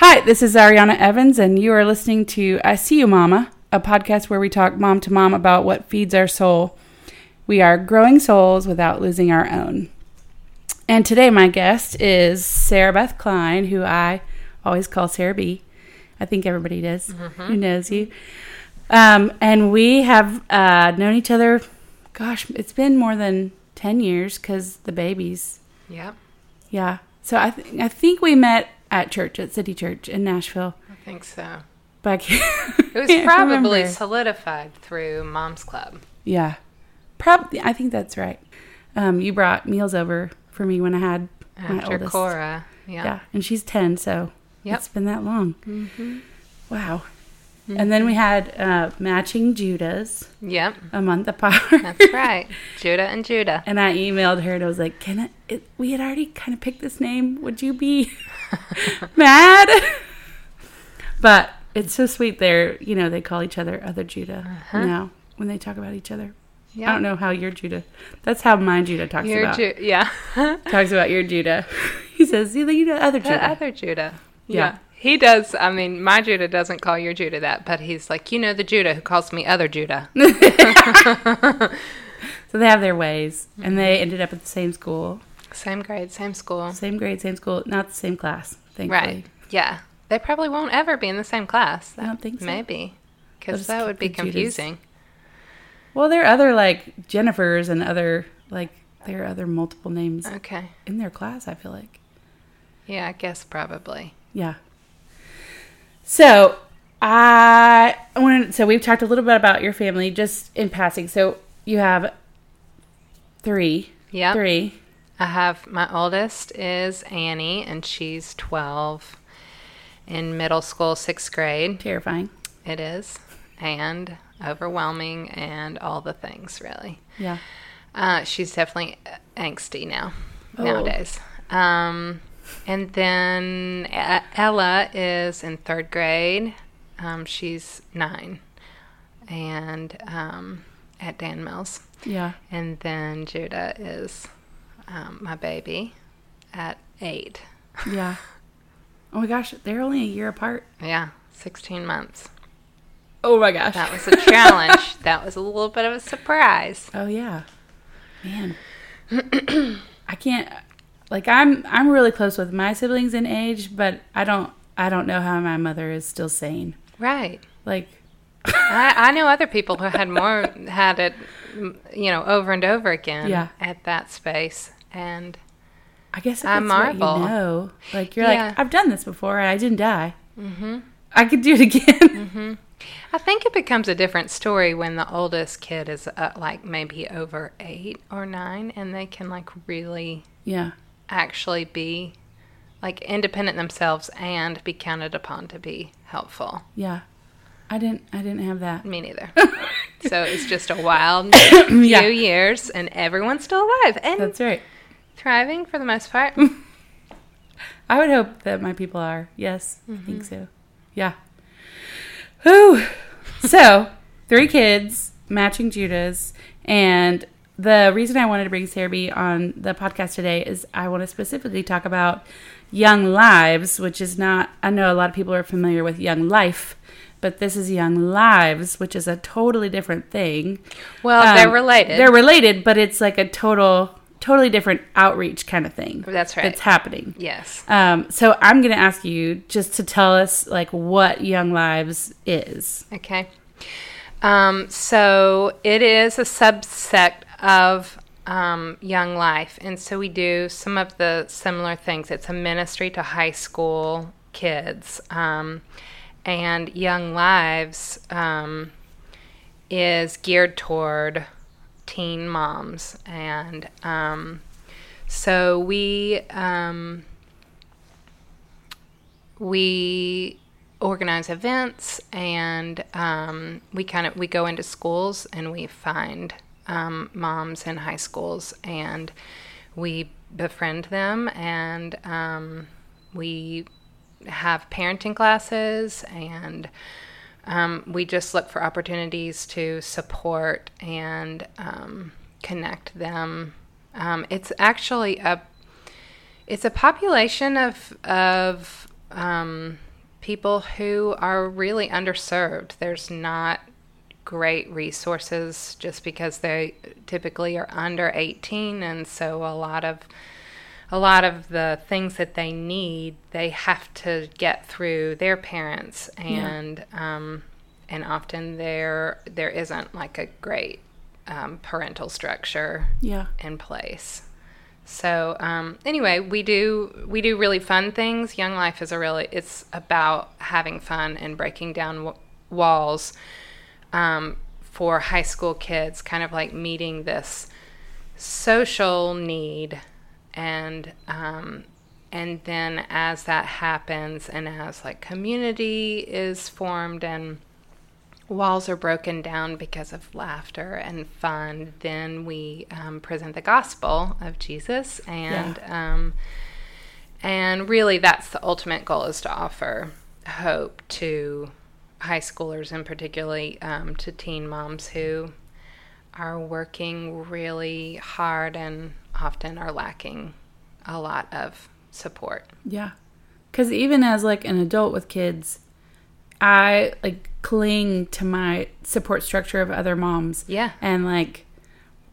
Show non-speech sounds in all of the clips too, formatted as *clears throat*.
Hi, this is Ariana Evans, and you are listening to I See You Mama, a podcast where we talk mom to mom about what feeds our soul. We are growing souls without losing our own. And today, my guest is Sara Beth Cline, who I always call Sara B. I think everybody does who knows you. Um, and we have uh, known each other, gosh, it's been more than 10 years because the babies. Yep, Yeah. So I, th- I think we met at church, at City Church in Nashville. I think so. But *laughs* It was *laughs* probably remember. solidified through Mom's Club. Yeah. Probably, I think that's right. Um, you brought meals over for me when I had my After oldest. Cora. Yeah. Yeah. And she's 10, so Yep. it's been that long. Mm-hmm. Wow. And then we had uh, matching Judahs Yep. a month apart. That's right. Judah and Judah. *laughs* And I emailed her and I was like, "Can I, it, we had already kind of picked this name? Would you be *laughs* mad?" but it's so sweet. They're you know they call each other other Judah Uh-huh. now when they talk about each other. Yeah. I don't know how your Judah. That's how my Judah talks Your about Ju- yeah. talks about your Judah. *laughs* he says you know other the Judah. other Judah. Yeah. He does. I mean, my Judah doesn't call your Judah that, but he's like, you know, the Judah who calls me other Judah. *laughs* So they have their ways, and they mm-hmm. ended up at the same school, Same grade, same school. same grade, same school, not the same class. Thankfully. Right. Yeah. They probably won't ever be in the same class. I don't think so. Maybe. Because that would be confusing. Well, there are other like Jennifers and other like there are other multiple names Okay. in their class. I feel like. Yeah, I guess probably. Yeah. So I wanted. So we've talked a little bit about your family just in passing. So you have three. Yeah. Three. I have my oldest is Annie, and she's 12 in middle school, sixth grade. Terrifying. It is. And overwhelming, and all the things, really. Yeah. Uh, she's definitely angsty now, Oh. nowadays. Um, and then Ella is in third grade. Um, she's nine, and um, at Dan Mills. Yeah. And then Judah is um, my baby at eight. Yeah. *laughs* Oh my gosh, they're only a year apart. Yeah, 16 months. Oh my gosh. That was a challenge. *laughs* that was a little bit of a surprise. Oh yeah, man. *clears throat* I can't. Like I'm, I'm really close with my siblings in age, but I don't, I don't know how my mother is still sane. Right. Like, I, I know other people who had more, had it, you know, over and over again Yeah. at that space. And I guess I what you marvel. know, like you're Yeah. like, I've done this before and I didn't die. Mm-hmm. I could do it again. *laughs* I think it becomes a different story when the oldest kid is uh, like maybe over eight or nine and they can like really yeah, actually be like independent themselves and be counted upon to be helpful. yeah. I didn't, I didn't have that. Me neither. *laughs* so it's just a wild *coughs* few Yeah. years and everyone's still alive and That's right. thriving for the most part. *laughs* I would hope that my people are. Yes, I Mm-hmm. think so. Yeah. Whew. So, three kids, matching Judahs. And the reason I wanted to bring Sara B on the podcast today is I want to specifically talk about Young Lives, which is not, I know a lot of people are familiar with Young Life, but this is Young Lives, which is a totally different thing. Well, they're Um, related. They're related, but it's like a total, totally different outreach kind of thing. That's right. It's happening. yes. Um, so I'm going to ask you just to tell us like what Young Lives is. Okay. Um, so it is a subset of um, Young Life. And so we do some of the similar things. It's a ministry to high school kids. Um, and Young Lives um, is geared toward teen moms. And um, so we. Um, we organize events and um, we kind of we go into schools and we find um, moms in high schools and we befriend them and um, we have parenting classes and um, we just look for opportunities to support and um, connect them. Um, it's actually a it's a population of of people who are really underserved. There's not great resources just because they typically are under 18 and so a lot of a lot of the things that they need they have to get through their parents and yeah. um, and often there there isn't like a great um, parental structure yeah. in place. So um, anyway, we do we do really fun things. Young Life is a really it's about having fun and breaking down w- walls um, for high school kids, kind of like meeting this social need, and um, and then as that happens, and as like community is formed and walls are broken down because of laughter and fun, then we um, present the gospel of Jesus, and yeah. um, and really that's the ultimate goal is to offer hope to high schoolers and particularly um, to teen moms who are working really hard and often are lacking a lot of support. Yeah, because even as like an adult with kids I like cling to my support structure of other moms. Yeah. And like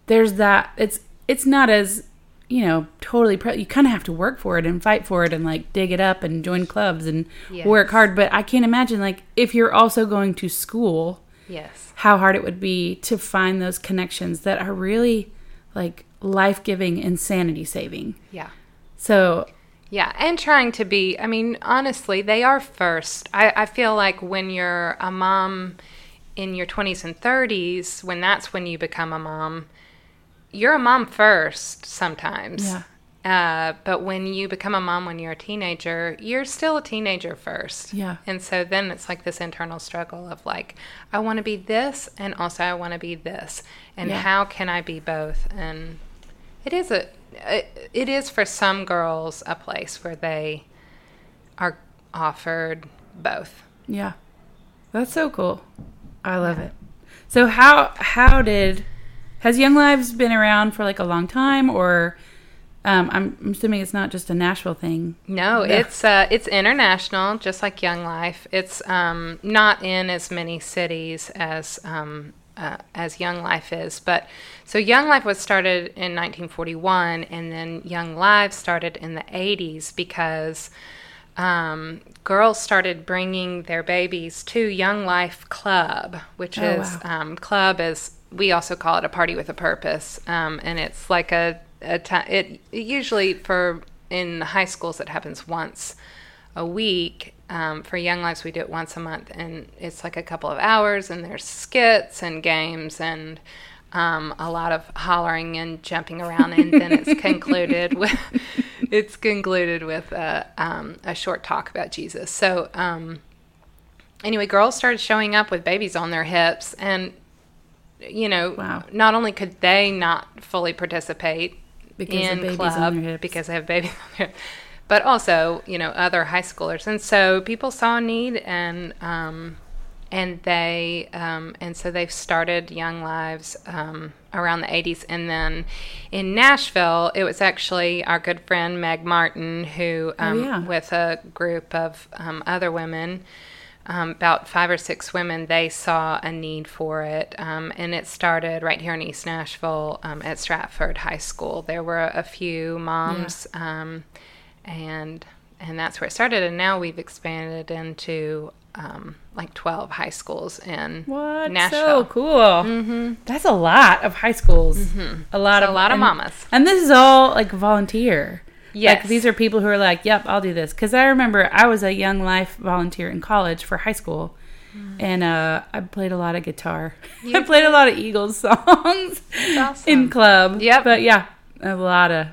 there's that it's it's not as you know totally pre- you kind of have to work for it and fight for it and like dig it up and join clubs and yes. work hard but i can't imagine like if you're also going to school yes how hard it would be to find those connections that are really like life-giving and sanity saving yeah so yeah, and trying to be, I mean, honestly, they are first. I, I feel like when you're a mom in your 20s and 30s, when that's when you become a mom, you're a mom first sometimes. Yeah. Uh, but when you become a mom when you're a teenager, you're still a teenager first. Yeah. And so then it's like this internal struggle of like, I want to be this, and also I want to be this. And yeah. how can I be both? And it is a it is for some girls a place where they are offered both. Yeah. That's so cool. I love yeah. it. So how how did has Young Lives been around for like a long time or um, I'm, I'm, assuming it's not just a Nashville thing. No, it's uh, it's international, just like Young Life. It's um, not in as many cities as um, uh, as Young Life is. But so Young Life was started in 1941, and then Young Life started in the 80s because um, girls started bringing their babies to Young Life Club, which oh, is wow. um, club is we also call it a party with a purpose, um, and it's like a, a t- it usually for in high schools it happens once a week um, for Young Lives, we do it once a month, and it's like a couple of hours, and there's skits and games and um, a lot of hollering and jumping around, and then it's *laughs* concluded with it's concluded with a, um, a short talk about Jesus. So um, anyway, girls started showing up with babies on their hips, and you know, wow. not only could they not fully participate because in club because they have babies on their hips but also you know other high schoolers and so people saw a need and um, and they um, and so they've started young lives um, around the 80s and then in nashville it was actually our good friend meg martin who oh, um, yeah. with a group of um, other women um, about five or six women, they saw a need for it, um, and it started right here in East Nashville um, at Stratford High School. There were a few moms, yeah. Um, and and that's where it started. And now we've expanded into um, like 12 high schools in what? Nashville. So cool. Mm-hmm. That's a lot of high schools. Mm-hmm. A lot it's of a lot and, of mamas. And this is all like volunteer. Yes. Like these are people who are like, "Yep, I'll do this." Because I remember I was a Young Life volunteer in college for high school, mm. and uh, I played a lot of guitar. *laughs* I played a lot of Eagles *laughs* songs awesome. in club. Yep. But yeah, a lot of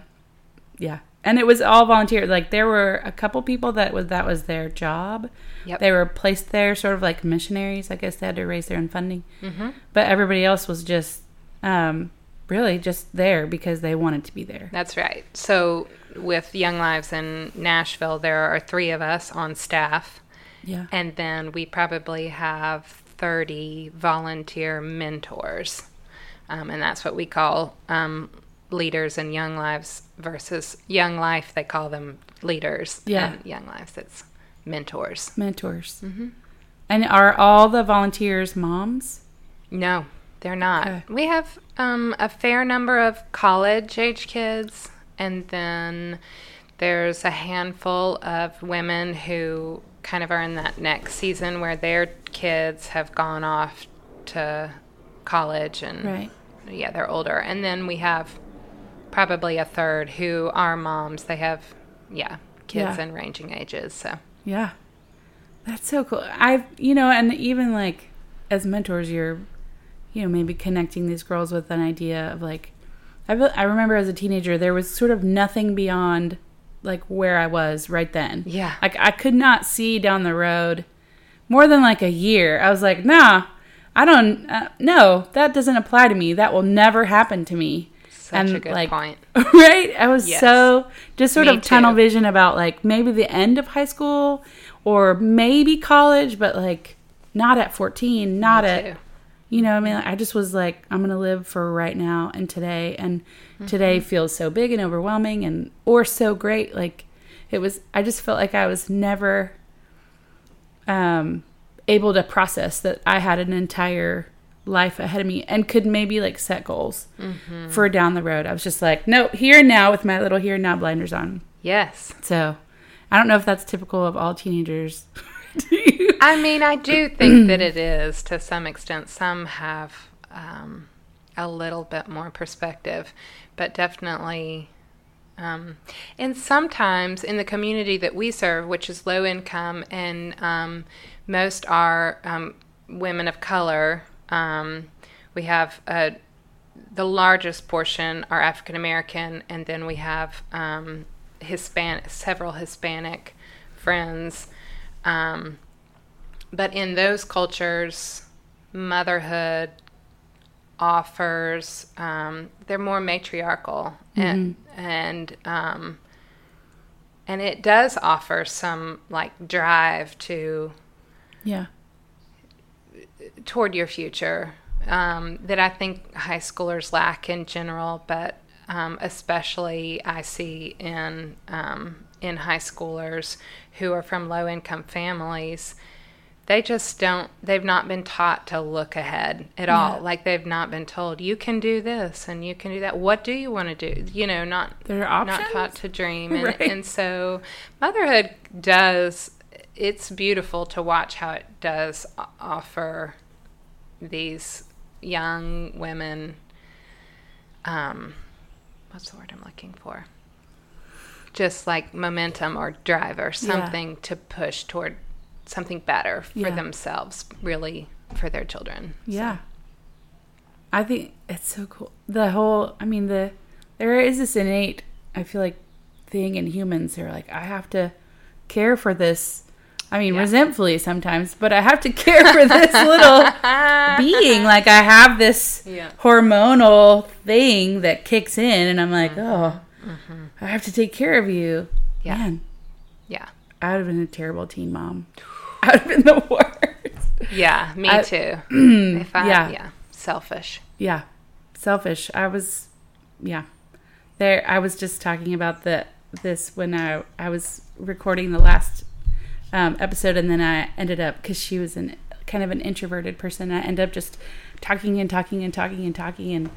yeah and it was all volunteer. Like there were a couple people that was that was their job. Yep. They were placed there, sort of like missionaries. I guess they had to raise their own funding. Mm-hmm. But everybody else was just um, really just there because they wanted to be there. That's right. So with Young Lives in Nashville, there are three of us on staff. Yeah. And then we probably have 30 volunteer mentors. Um, and that's what we call um, leaders in Young Lives versus Young Life. They call them leaders. Yeah. Young Lives. It's mentors. Mentors. Mm-hmm. And are all the volunteers moms? No, they're not. Okay. We have um, a fair number of college age kids, and then there's a handful of women who kind of are in that next season where their kids have gone off to college and Right. yeah, they're older. And then we have probably a third who are moms. They have yeah, kids Yeah. in ranging ages. So Yeah. That's so cool. I've, you know, and even like as mentors, you're, you know, maybe connecting these girls with an idea of like, I, re- I remember as a teenager, there was sort of nothing beyond like where I was right then. Yeah. Like I could not see down the road more than like a year. I was like, nah, I don't, uh, no, that doesn't apply to me. That will never happen to me. such a good point. *laughs* right? I was Yes. so just sort Me of tunnel too. vision about like maybe the end of high school or maybe college, but like not at 14, not Me at too. You know, I mean, I just was like, I'm gonna live for right now and today, and Mm-hmm. today feels so big and overwhelming, and or so great. Like it was, I just felt like I was never um, able to process that I had an entire life ahead of me and could maybe like set goals Mm-hmm. for down the road. I was just like, no, here and now with my little here and now blinders on. Yes. So I don't know if that's typical of all teenagers. *laughs* *laughs* You? I mean, I do think that it is to some extent. Some have um, a little bit more perspective, but definitely. Um, and sometimes in the community that we serve, which is low income, and um, most are um, women of color, um, we have a the largest portion are African American, and then we have um, Hispanic, several Hispanic friends. Um, but in those cultures, motherhood offers um, they're more matriarchal, and and um, and it does offer some like drive to Yeah. toward your future um, that I think high schoolers lack in general, but um, especially I see in um, in high schoolers who are from low income families. They just don't. They've not been taught to look ahead at all. Like they've not been told you can do this and you can do that. What do you want to do? You know, not There are not taught to dream *laughs* and, Right. and so motherhood does it's beautiful to watch how it does offer these young women um what's the word i'm looking for just like momentum or drive or something to push toward something better for Yeah. themselves really for their children Yeah. I think it's so cool. The whole, I mean, the there is this innate, I feel like, thing in humans. They're like, I have to care for this. I mean, Yeah. resentfully sometimes, but I have to *laughs* care for this little *laughs* being. Like, I have this Yeah. hormonal thing that kicks in, and I'm like, mm-hmm. oh, I have to take care of you. Mm-hmm. Yeah. Man, yeah I would have been a terrible teen mom. *laughs* I would have been the worst. yeah me I- too *clears throat* if I, yeah. yeah selfish Yeah. Selfish. I was yeah. There I was just talking about the this when I I was recording the last um, episode and then I ended up cuz she was an kind of an introverted person. I ended up just talking and talking and talking and talking and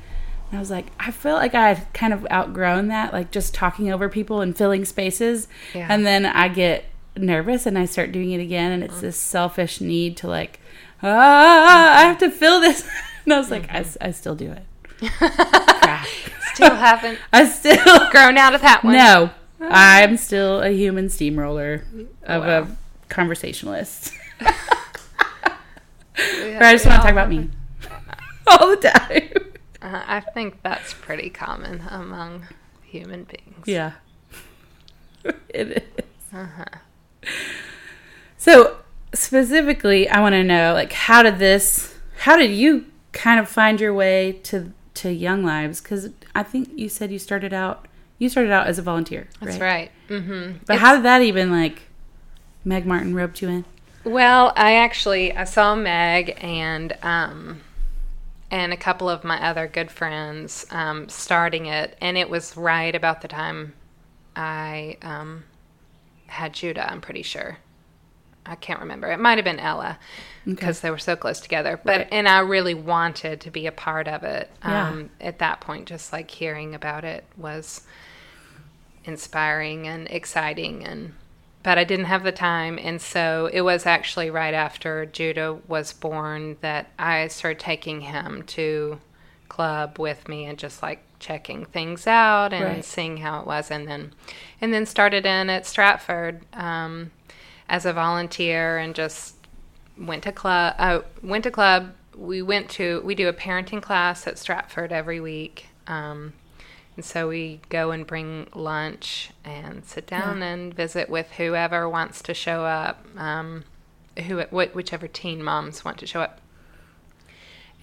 I was like, I feel like I had kind of outgrown that, like just talking over people and filling spaces. Yeah. And then I get nervous and I start doing it again. And it's this selfish need to, like, ah, I have to fill this. *laughs* And I was like, I still do it. *laughs* Still haven't *laughs* I still, grown out of that one no, I'm still a human steamroller of Wow. a conversationalist. Yeah, Or I just want to talk about me all the time. Uh, I think that's pretty common among human beings. Yeah. *laughs* it is. Uh-huh. So specifically, I want to know like how did this how did you kind of find your way to to Young Lives cuz I think you said you started out you started out as a volunteer, That's right. Mm-hmm. But how did that even like Meg Martin roped you in? Well, I actually I saw Meg and um, and a couple of my other good friends um, starting it, and it was right about the time I um, had Judah. I'm pretty sure. I can't remember. It might have been Ella because they were so close together. But Right. and I really wanted to be a part of it. Yeah. Um, At that point, just like hearing about it was inspiring and exciting and but I didn't have the time and so it was actually right after Judah was born that I started taking him to club with me and just like checking things out and Right. seeing how it was and then and then started in at Stratford um, as a volunteer and just went to club uh, went to club we went to we do a parenting class at Stratford every week um, and so we go and bring lunch and sit down and visit with whoever wants to show up, um, who wh- whichever teen moms want to show up.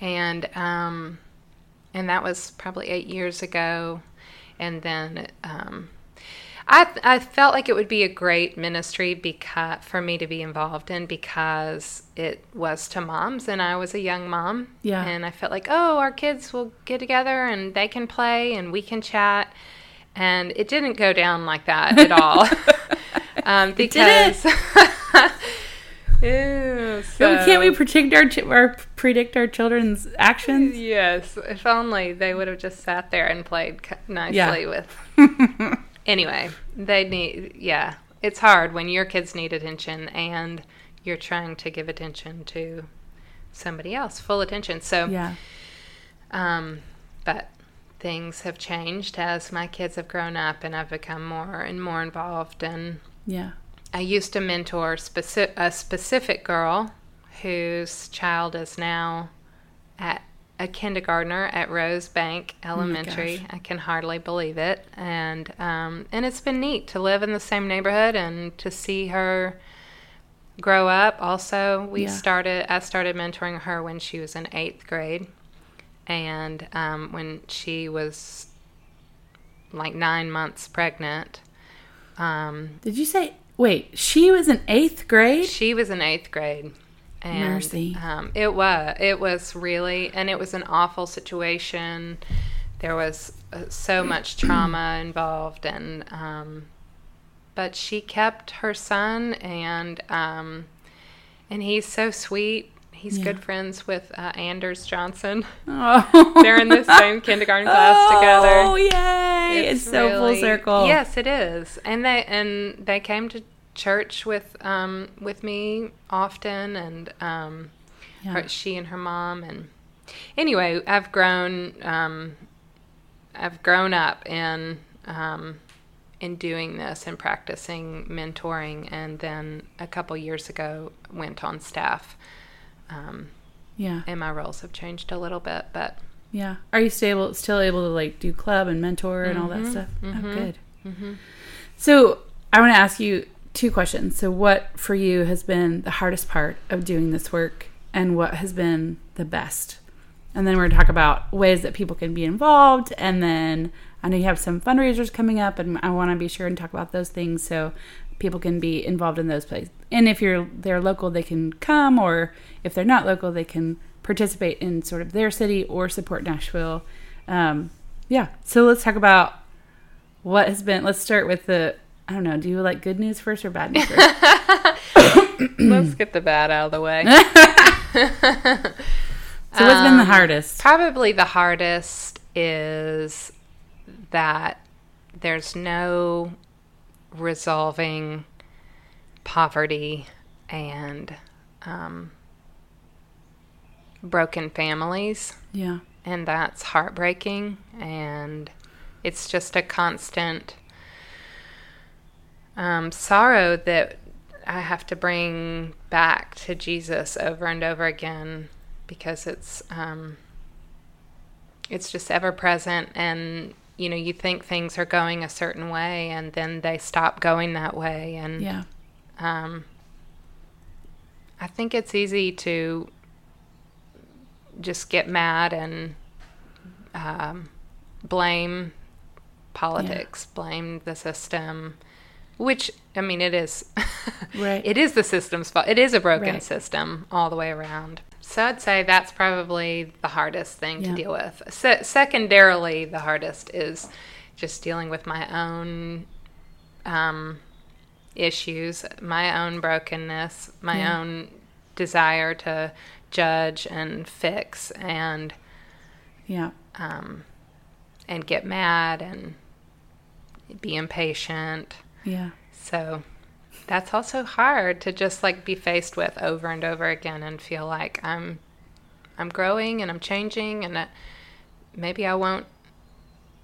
And um, and that was probably eight years ago. And then um, I I felt like it would be a great ministry because for me to be involved in because it was to moms and I was a young mom. Yeah. And I felt like, oh, our kids will get together and they can play and we can chat. And it didn't go down like that at *laughs* all. *laughs* um, because Ew, *laughs* So can't we predict our, ch- predict our children's actions? Yes, if only they would have just sat there and played nicely Yeah. with. Anyway, they need. Yeah, it's hard when your kids need attention and you're trying to give attention to somebody else, full attention. So, yeah. um, but things have changed as my kids have grown up and I've become more and more involved and Yeah. I used to mentor speci- a specific girl whose child is now at a kindergartner at Rosebank Elementary. gosh. I can hardly believe it, and um, and it's been neat to live in the same neighborhood and to see her grow up. Also, we Yeah. started. I started mentoring her when she was in eighth grade, and um, when she was like nine months pregnant. Um, Did you say, wait, she was in eighth grade? she was in eighth grade. And, Mercy. Um, it was. It was really, and it was an awful situation. There was uh, so much *clears throat* trauma involved, and um, but she kept her son, and um, and he's so sweet. He's Yeah. good friends with uh, Anders Johnson. Oh. *laughs* *laughs* They're in the same kindergarten class together. Oh, yay. It's, so full circle. Yes, it is. And they and they came to church with um with me often and um Yeah. her, she and her mom and anyway, I've grown um I've grown up in um in doing this and practicing mentoring and then a couple years ago went on staff. Um Yeah. and my roles have changed a little bit, but Yeah. Are you still still able to like do club and mentor and all that Mhm, stuff? Oh, mhm, good. mhm. So I want to ask you two questions. So, what for you has been the hardest part of doing this work, and what has been the best? And then we're going to talk about ways that people can be involved. And then I know you have some fundraisers coming up, and I want to be sure and talk about those things so people can be involved in those places. And if you're they're local, they can come, or if they're not local, they can participate in sort of their city or support Nashville. Um, yeah. So let's talk about what has been. Let's start with the. I don't know. Do you like good news first or bad news first? *laughs* Let's get the bad out of the way. *laughs* So what's been the Um, hardest? Probably the hardest is that there's no resolving poverty and um, broken families. Yeah. and that's heartbreaking and it's just a constant um, sorrow that i have to bring back to jesus over and over again because it's um, it's just ever present. And you know you think things are going a certain way and then they stop going that way. And Yeah. um, I think it's easy to just get mad and um, blame politics, blame the system, which I mean it is. *laughs* Right. it is the system's fault. It is a broken Right. system all the way around. So I'd say that's probably the hardest thing Yeah. to deal with. Se- secondarily, the hardest is just dealing with my own um, issues, my own brokenness, my Yeah. own desire to judge and fix and Yeah. um, and get mad and be impatient. Yeah. So that's also hard to just like be faced with over and over again and feel like I'm I'm growing and I'm changing and that maybe I won't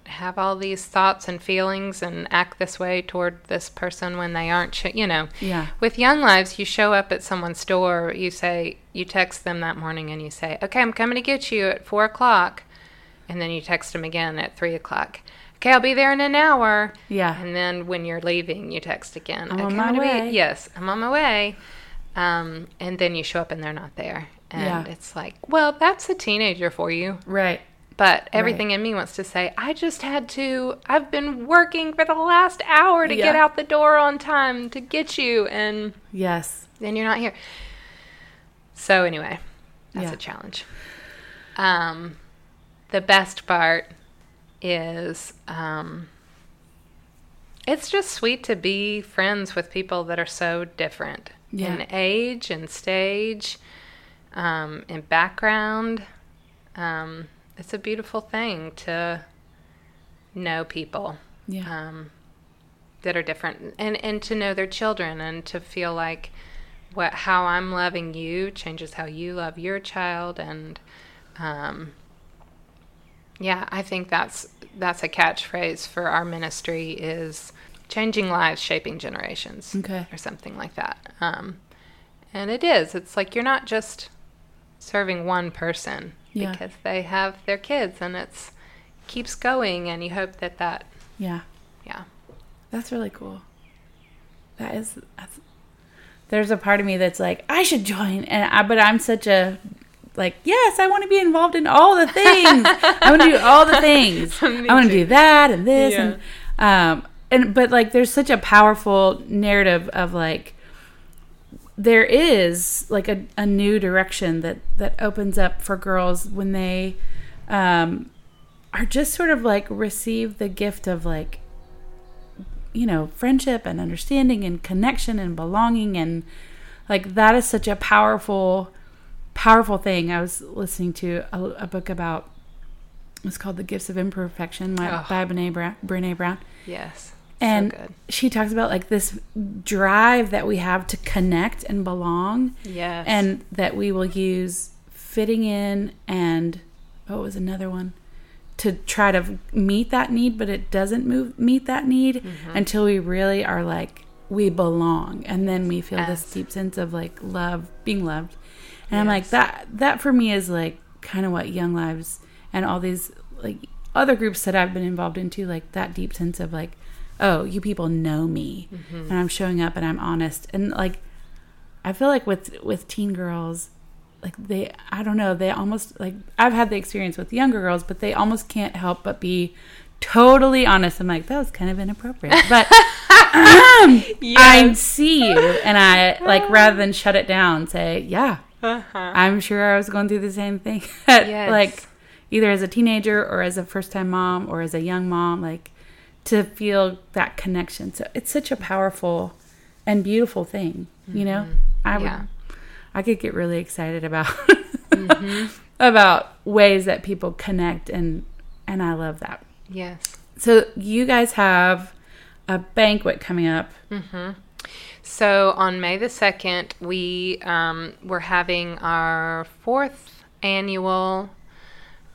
have all these thoughts and feelings and act this way toward this person when they aren't, ch- you know. Yeah. With Young Lives, you show up at someone's door, you say, you text them that morning and you say, okay, I'm coming to get you at four o'clock. And then you text them again at three o'clock. Okay, I'll be there in an hour. Yeah. And then when you're leaving, you text again. I'm on my way. Be, yes, I'm on my way. Um, and then you show up and they're not there. And Yeah. it's like, well, that's a teenager for you. Right. But everything in me wants to say, I just had to, I've been working for the last hour to get out the door on time to get you. And Yes. then you're not here. So, anyway, that's Yeah. a challenge. Um, the best part is um, it's just sweet to be friends with people that are so different Yeah. in age and stage, um, in background. Um, it's a beautiful thing to know people Yeah. um, that are different and, and to know their children and to feel like what how I'm loving you changes how you love your child and um, yeah I think that's that's a catchphrase for our ministry is changing lives shaping generations Okay. or something like that um, and it is it's like you're not just serving one person Yeah. because they have their kids and it's keeps going and you hope that that Yeah. yeah That's really cool. That is. That's, there's a part of me that's like, I should join, and I, but I'm such a like, yes, I want to be involved in all the things. I want to do all the *laughs* things. I want to do that and this Yeah. and um and but like, there's such a powerful narrative of like. There is like a, a new direction that that opens up for girls when they um, are just sort of like receive the gift of like you know friendship and understanding and connection and belonging and like that is such a powerful powerful thing. I was listening to a, a book about it's called the gifts of imperfection by, Oh. by brene brown, brene brown. Yes and so good. she talks about like this drive that we have to connect and belong yes. and that we will use fitting in and what was another one? To try to meet that need but it doesn't move meet that need Mm-hmm. until we really are like we belong. And then we feel this deep sense of like love being loved and i'm like that that for me is like kind of what young lives and all these like other groups that i've been involved into like that deep sense of like oh you people know me Mm-hmm. and i'm showing up and i'm honest and like I feel like with with teen girls, like they I don't know, they almost like I've had the experience with younger girls, but they almost can't help but be totally honest. I'm like, that was kind of inappropriate. But *laughs* *clears throat* I Yes. see you and I like rather than shut it down, say, Yeah, uh-huh. I'm sure I was going through the same thing. *laughs* Yes. Like either as a teenager or as a first time mom or as a young mom, like to feel that connection. So it's such a powerful and beautiful thing, you know? Mm-hmm. I would Yeah. I could get really excited about mm-hmm. *laughs* about ways that people connect and and I love that. yes So you guys have a banquet coming up. Mm-hmm. So on May the 2nd, we um, we're having our fourth annual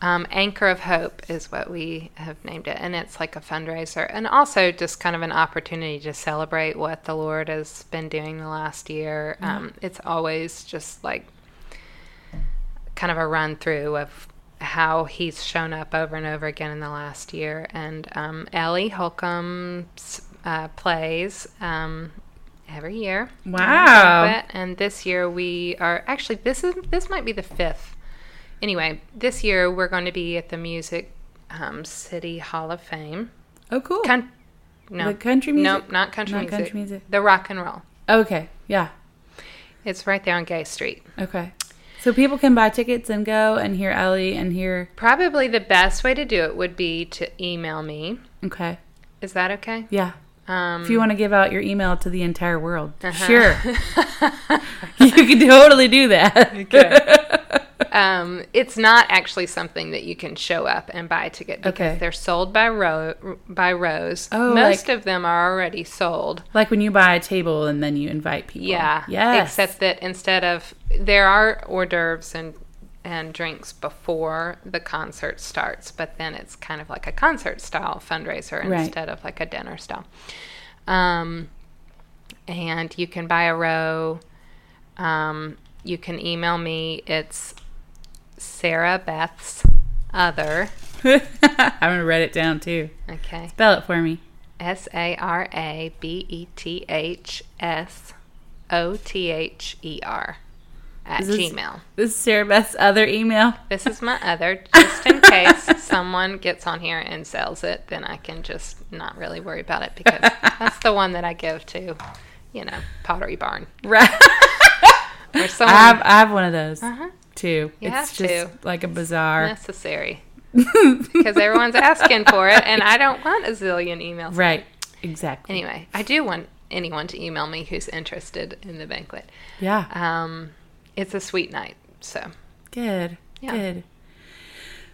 um, Anchor of Hope, is what we have named it. And it's like a fundraiser and also just kind of an opportunity to celebrate what the Lord has been doing the last year. Um, it's always just like kind of a run through of how he's shown up over and over again in the last year. And um, Ellie Holcomb uh, plays um, every year. Wow. And this year we are actually this is this might be the fifth. Anyway, this year we're going to be at the Music um, City Hall of Fame. Oh cool. Con- no, The country music? No, not country Not music. country music. The rock and roll. okay. Yeah. It's right there on Gay Street. Okay. So people can buy tickets and go and hear Ellie and hear Probably the best way to do it would be to email me. Okay. Is that okay? Yeah. Um, If you want to give out your email to the entire world, Uh-huh. sure. *laughs* you can totally do that. *laughs* um, it's not actually something that you can show up and buy a ticket because Okay. they're sold by row by rows. Oh, Most like- of them are already sold. like when you buy a table and then you invite people. Yeah. Yes. Except that instead of there are hors d'oeuvres and and drinks before the concert starts, but then it's kind of like a concert style fundraiser Right. instead of like a dinner style. Um, and you can buy a row. Um, you can email me. It's Sara Beth's other. I'm gonna write it down too. Okay. Spell it for me. S A R A B E T H S O T H E R at this- Gmail. This is Sara Beth's other email. This is my *laughs* other, just in case someone gets on here and sells it, then I can just not really worry about it because that's the one that I give to, you know, Pottery Barn. Right. *laughs* Or I have I have one of those Uh-huh. too. You it's just to. like a bizarre. necessary *laughs* because everyone's asking for it, and I don't want a zillion emails. Right. Exactly. Anyway, I do want anyone to email me who's interested in the banquet. Yeah. Um, it's a sweet night, so Good. Yeah. Good.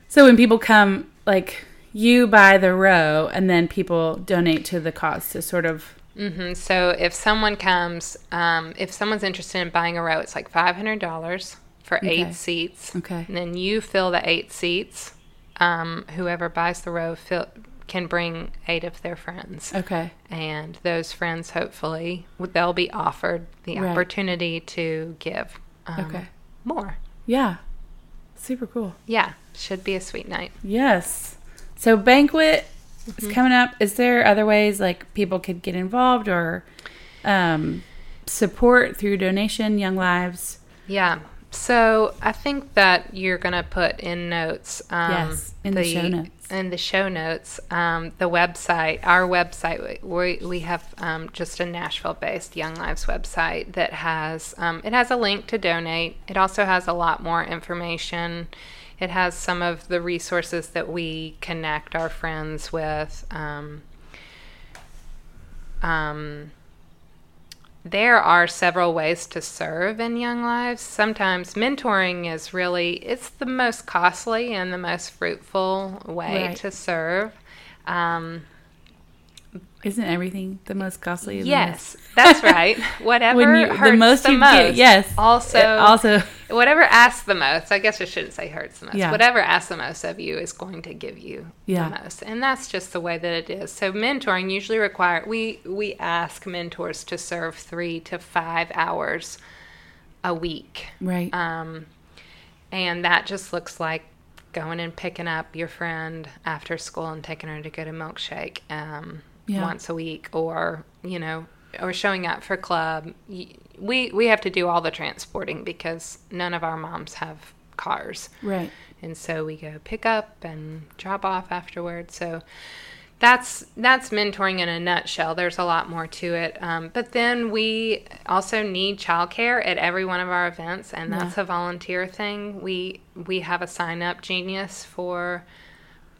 So when people come, like you buy the row, and then people donate to the cause to sort of. hmm So if someone comes, um, if someone's interested in buying a row, it's like five hundred dollars for Okay. eight seats. Okay. And then you fill the eight seats. Um, whoever buys the row fill, can bring eight of their friends, Okay. and those friends hopefully they'll be offered the Right. opportunity to give um, Okay. more. Yeah. Super cool. Yeah, should be a sweet night. Yes. So banquet Mm-hmm. is coming up. Is there other ways like people could get involved or um, support through donation Young Lives? Yeah. So I think that you're going to put in notes. Um, Yes, in the show notes. In the show notes, um, the website, our website, we, we have um, just a Nashville-based Young Lives website that has um, it has a link to donate. It also has a lot more information. It has some of the resources that we connect our friends with. Um, um, there are several ways to serve in young lives sometimes mentoring is really it's the most costly and the most fruitful way Right. to serve um, Isn't everything the most costly? the yes that's *laughs* right whatever you- the hurts the most most, get- yes. also also, *laughs* whatever asks the most i guess i shouldn't say hurts the most Yeah. whatever asks the most of you is going to give you Yeah. the most and that's just the way that it is so mentoring usually require we we ask mentors to serve three to five hours a week right. um, and that just looks like going and picking up your friend after school and taking her to get a milkshake um, Yeah. once a week, or you know, or showing up for club. We we have to do all the transporting because none of our moms have cars, right. and so we go pick up and drop off afterwards. So that's that's mentoring in a nutshell. There's a lot more to it, um, but then we also need childcare at every one of our events, and that's a volunteer thing. We we have a sign up genius for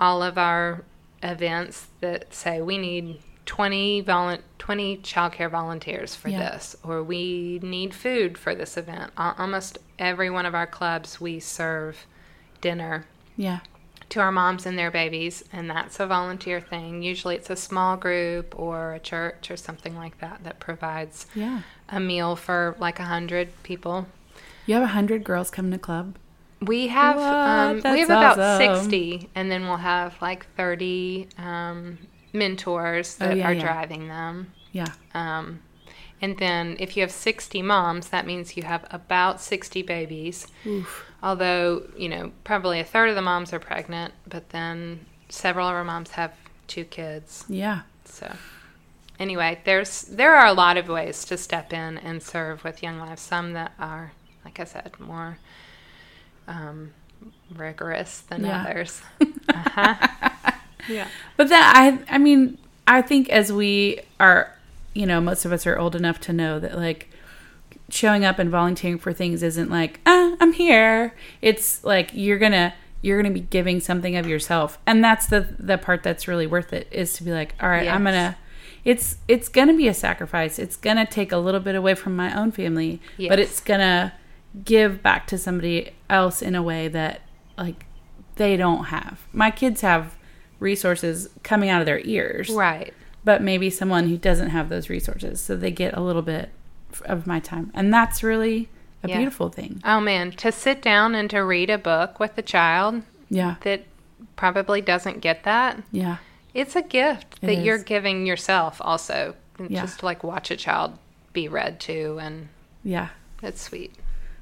all of our events that say we need 20 volun- 20 childcare volunteers for Yeah. this or we need food for this event almost every one of our clubs we serve dinner Yeah. to our moms and their babies, and that's a volunteer thing. Usually it's a small group or a church or something like that that provides Yeah. a meal for like a hundred people. You have a hundred girls come to club. We have um, we have about awesome. sixty, and then we'll have like thirty um, mentors Oh, that yeah, are yeah. driving them. Yeah. Um, and then if you have 60 moms, that means you have about 60 babies. Oof. Although, you know, probably a third of the moms are pregnant, but then several of our moms have two kids. Yeah. So anyway, there's there are a lot of ways to step in and serve with Young Lives. Some that are, like I said, more um, rigorous than Yeah. others. *laughs* uh-huh. Yeah. But that I I mean, I think as we are, you know, most of us are old enough to know that like showing up and volunteering for things isn't like, ah, I'm here. It's like you're gonna you're gonna be giving something of yourself. And that's the the part that's really worth it is to be like, all right, I'm gonna it's it's gonna be a sacrifice. It's gonna take a little bit away from my own family, but it's gonna give back to somebody else in a way that like they don't have. My kids have resources coming out of their ears, Right. but maybe someone who doesn't have those resources, so they get a little bit of my time, and that's really a Yeah. beautiful thing. Oh man, to sit down and to read a book with a child Yeah, that probably doesn't get that, yeah, it's a gift It that you're giving yourself also. Yeah. Just to like watch a child be read to and yeah. it's sweet.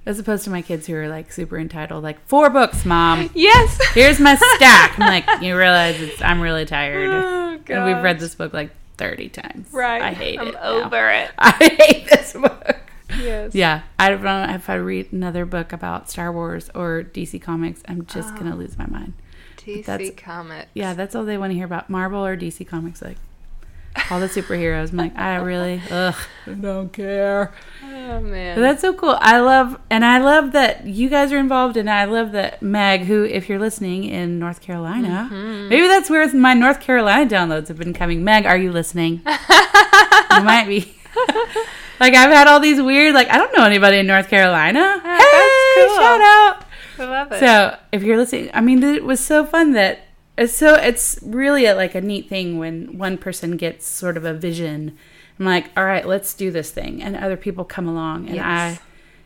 As opposed to my kids who are like super entitled, like four books, mom. Yes. *laughs* Here's my stack. I'm like, *laughs* you realize it's, I'm really tired. Oh, and we've read this book like 30 times. Right. I hate I'm it. now. over it. *laughs* I hate this book. Yes. Yeah. I don't know if I read another book about Star Wars or DC Comics, I'm just going to ah. lose my mind. DC Comics. Yeah, that's all they want to hear about Marvel or DC Comics. Like, all the superheroes. I'm like, I really, ugh, I don't care. Oh man. But that's so cool. I love, and I love that you guys are involved, and I love that Meg, who, if you're listening in North Carolina, Mm-hmm. maybe that's where my North Carolina downloads have been coming. Meg, are you listening? *laughs* you might be. *laughs* like I've had all these weird, like I don't know anybody in North Carolina. that's hey, cool. shout out. I love it. So if you're listening, I mean, it was so fun that it's so it's really a, like a neat thing when one person gets sort of a vision. I'm like, all right, let's do this thing, and other people come along, and Yes. I,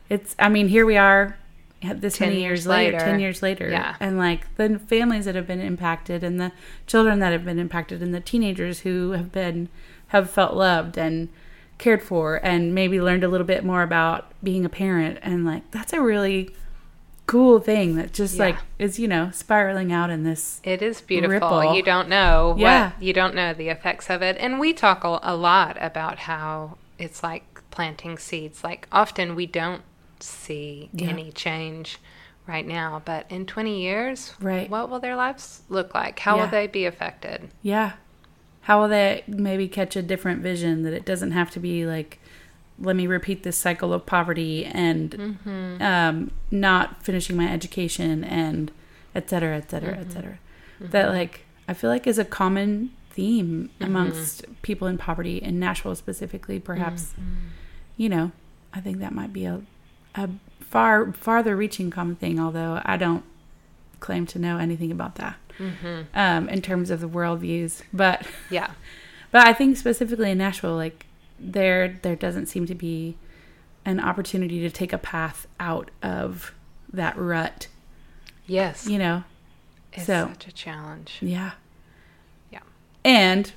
it's, I mean, here we are, this 10 many years years later, later. ten years later, Yeah. and like the families that have been impacted, and the children that have been impacted, and the teenagers who have been have felt loved and cared for, and maybe learned a little bit more about being a parent, and like that's a really cool thing that just Yeah. like is you know spiraling out in this It is beautiful. Ripple. You don't know Yeah. what you don't know the effects of it. And we talk a, lot about how it's like planting seeds. Like often we don't see Yeah. any change right now, but in 20 years, Right. what will their lives look like? How Yeah. will they be affected? yeah how will they maybe catch a different vision that it doesn't have to be like let me repeat this cycle of poverty and Mm-hmm. um, not finishing my education and et cetera et cetera Mm-hmm. et cetera that like i feel like is a common theme Mm-hmm. amongst people in poverty in nashville specifically perhaps Mm-hmm. you know i think that might be a, a far farther reaching common thing although i don't claim to know anything about that Mm-hmm. um, in terms of the worldviews. But Yeah. *laughs* but I think specifically in Nashville, like there there doesn't seem to be an opportunity to take a path out of that rut. Yes. You know, It's so- such a challenge. yeah, Yeah. and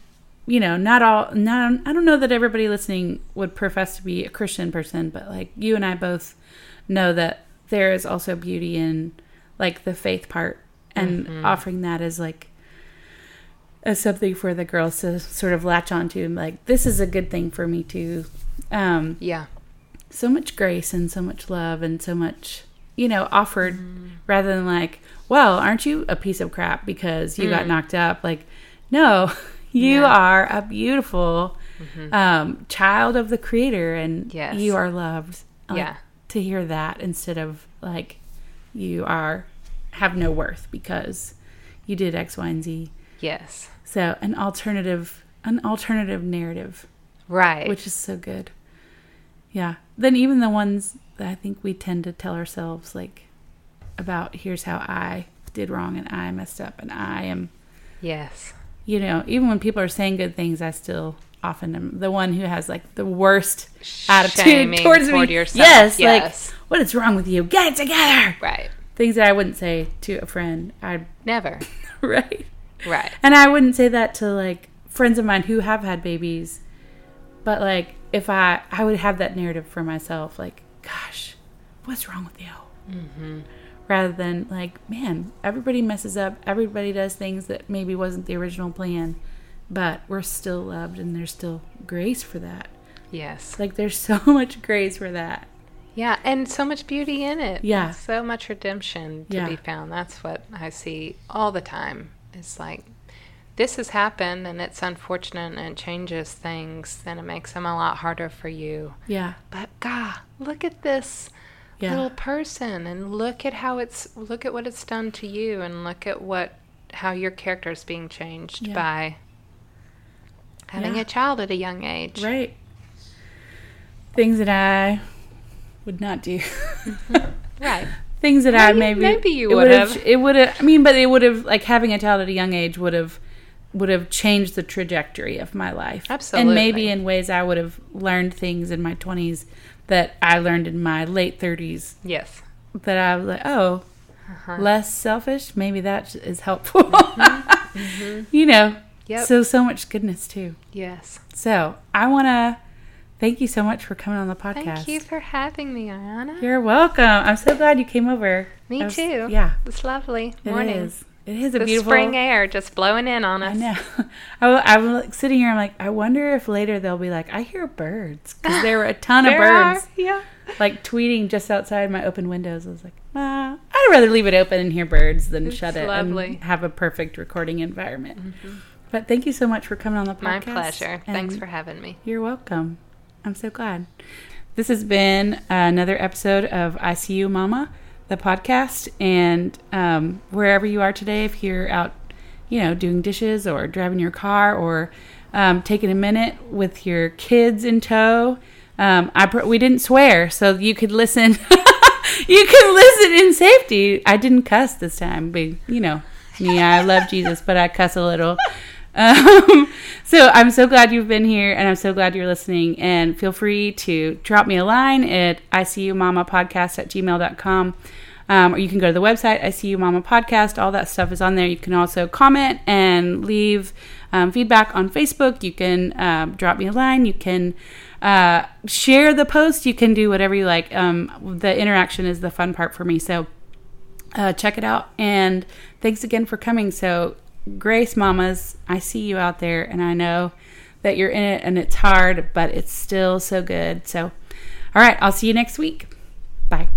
you know, not all. Not I don't know that everybody listening would profess to be a Christian person, but like you and I both know that there is also beauty in like the faith part and Mhm. offering that as like as something for the girls to sort of latch onto and like this is a good thing for me too um Yeah. so much grace and so much love and so much you know offered rather than like well aren't you a piece of crap because you got Mm. knocked up like no *laughs* you Yeah. are a beautiful um child of the creator and Yes. you are loved Like, Yeah. to hear that instead of like you are have no worth because you did x y and z Yes. so an alternative an alternative narrative Right. which is so good. Yeah. Then even the ones that I think we tend to tell ourselves like about here's how I did wrong and I messed up and I am yes. you know, even when people are saying good things I still often am the one who has like the worst attitude Shaming towards toward me. yourself. Yes, Yes. like what is wrong with you? Get it together. Right. Things that I wouldn't say to a friend. I Never. *laughs* right. Right. And I wouldn't say that to like friends of mine who have had babies. But like if I I would have that narrative for myself like gosh, what's wrong with you? Mm-hmm. Rather than like man, everybody messes up, everybody does things that maybe wasn't the original plan, but we're still loved and there's still grace for that. Yes. Like there's so *laughs* much grace for that. Yeah, and so much beauty in it. Yeah. So much redemption to Yeah. be found. That's what I see all the time. It's like this has happened and it's unfortunate and it changes things, and it makes them a lot harder for you. Yeah. But God, look at this Yeah. little person and look at how it's look at what it's done to you and look at what how your character is being changed Yeah. by having Yeah. a child at a young age. Right. Things that I would not do. Mm-hmm. *laughs* Right. Things that I Maybe- maybe maybe you would would've- It would have. I mean, but it would have like having a child at a young age would have would have changed the trajectory of my life. Absolutely. And maybe in ways I would have learned things in my twenties that I learned in my late thirties. Yes. That I was like, oh, Uh-huh. less selfish. Maybe that is helpful. *laughs* You know. Mm-hmm. Yep. So so much goodness too. Yes. So I want to thank you so much for coming on the podcast. Thank you for having me, Ariana. You're welcome. I'm so glad you came over. Me was- too. Yeah, It's lovely. it Morning. is. It is a The beautiful spring air just blowing in on I us. know. *laughs* I, I'm like sitting here. I'm like, I wonder if later they'll be like, I hear birds because there were a ton of *laughs* birds are, Yeah. like tweeting just outside my open windows. I was like, well, I'd rather leave it open and hear birds than It's shut it lovely. and have a perfect recording environment. Mm-hmm. But thank you so much for coming on the podcast. My pleasure. Thanks for having me. You're welcome. I'm so glad. This has been another episode of ICU Mama, the podcast. And um, wherever you are today, if you're out, you know, doing dishes or driving your car or um, taking a minute with your kids in tow, um, I pr- we didn't swear, so you could listen. *laughs* you can listen in safety. I didn't cuss this time, but you know me. I love Jesus, but I cuss a little. Um, *laughs* so I'm so glad you've been here and I'm so glad you're listening. And feel free to drop me a line at icumamapodcast at gmail.com. Um, or you can go to the website, ICU Podcast. All that stuff is on there. You can also comment and leave um, feedback on Facebook. You can um, drop me a line. You can uh, share the post. You can do whatever you like. Um, the interaction is the fun part for me. So uh, check it out. And thanks again for coming. So, Grace Mamas, I see you out there, and I know that you're in it and it's hard, but it's still so good. So, all right, I'll see you next week. Bye.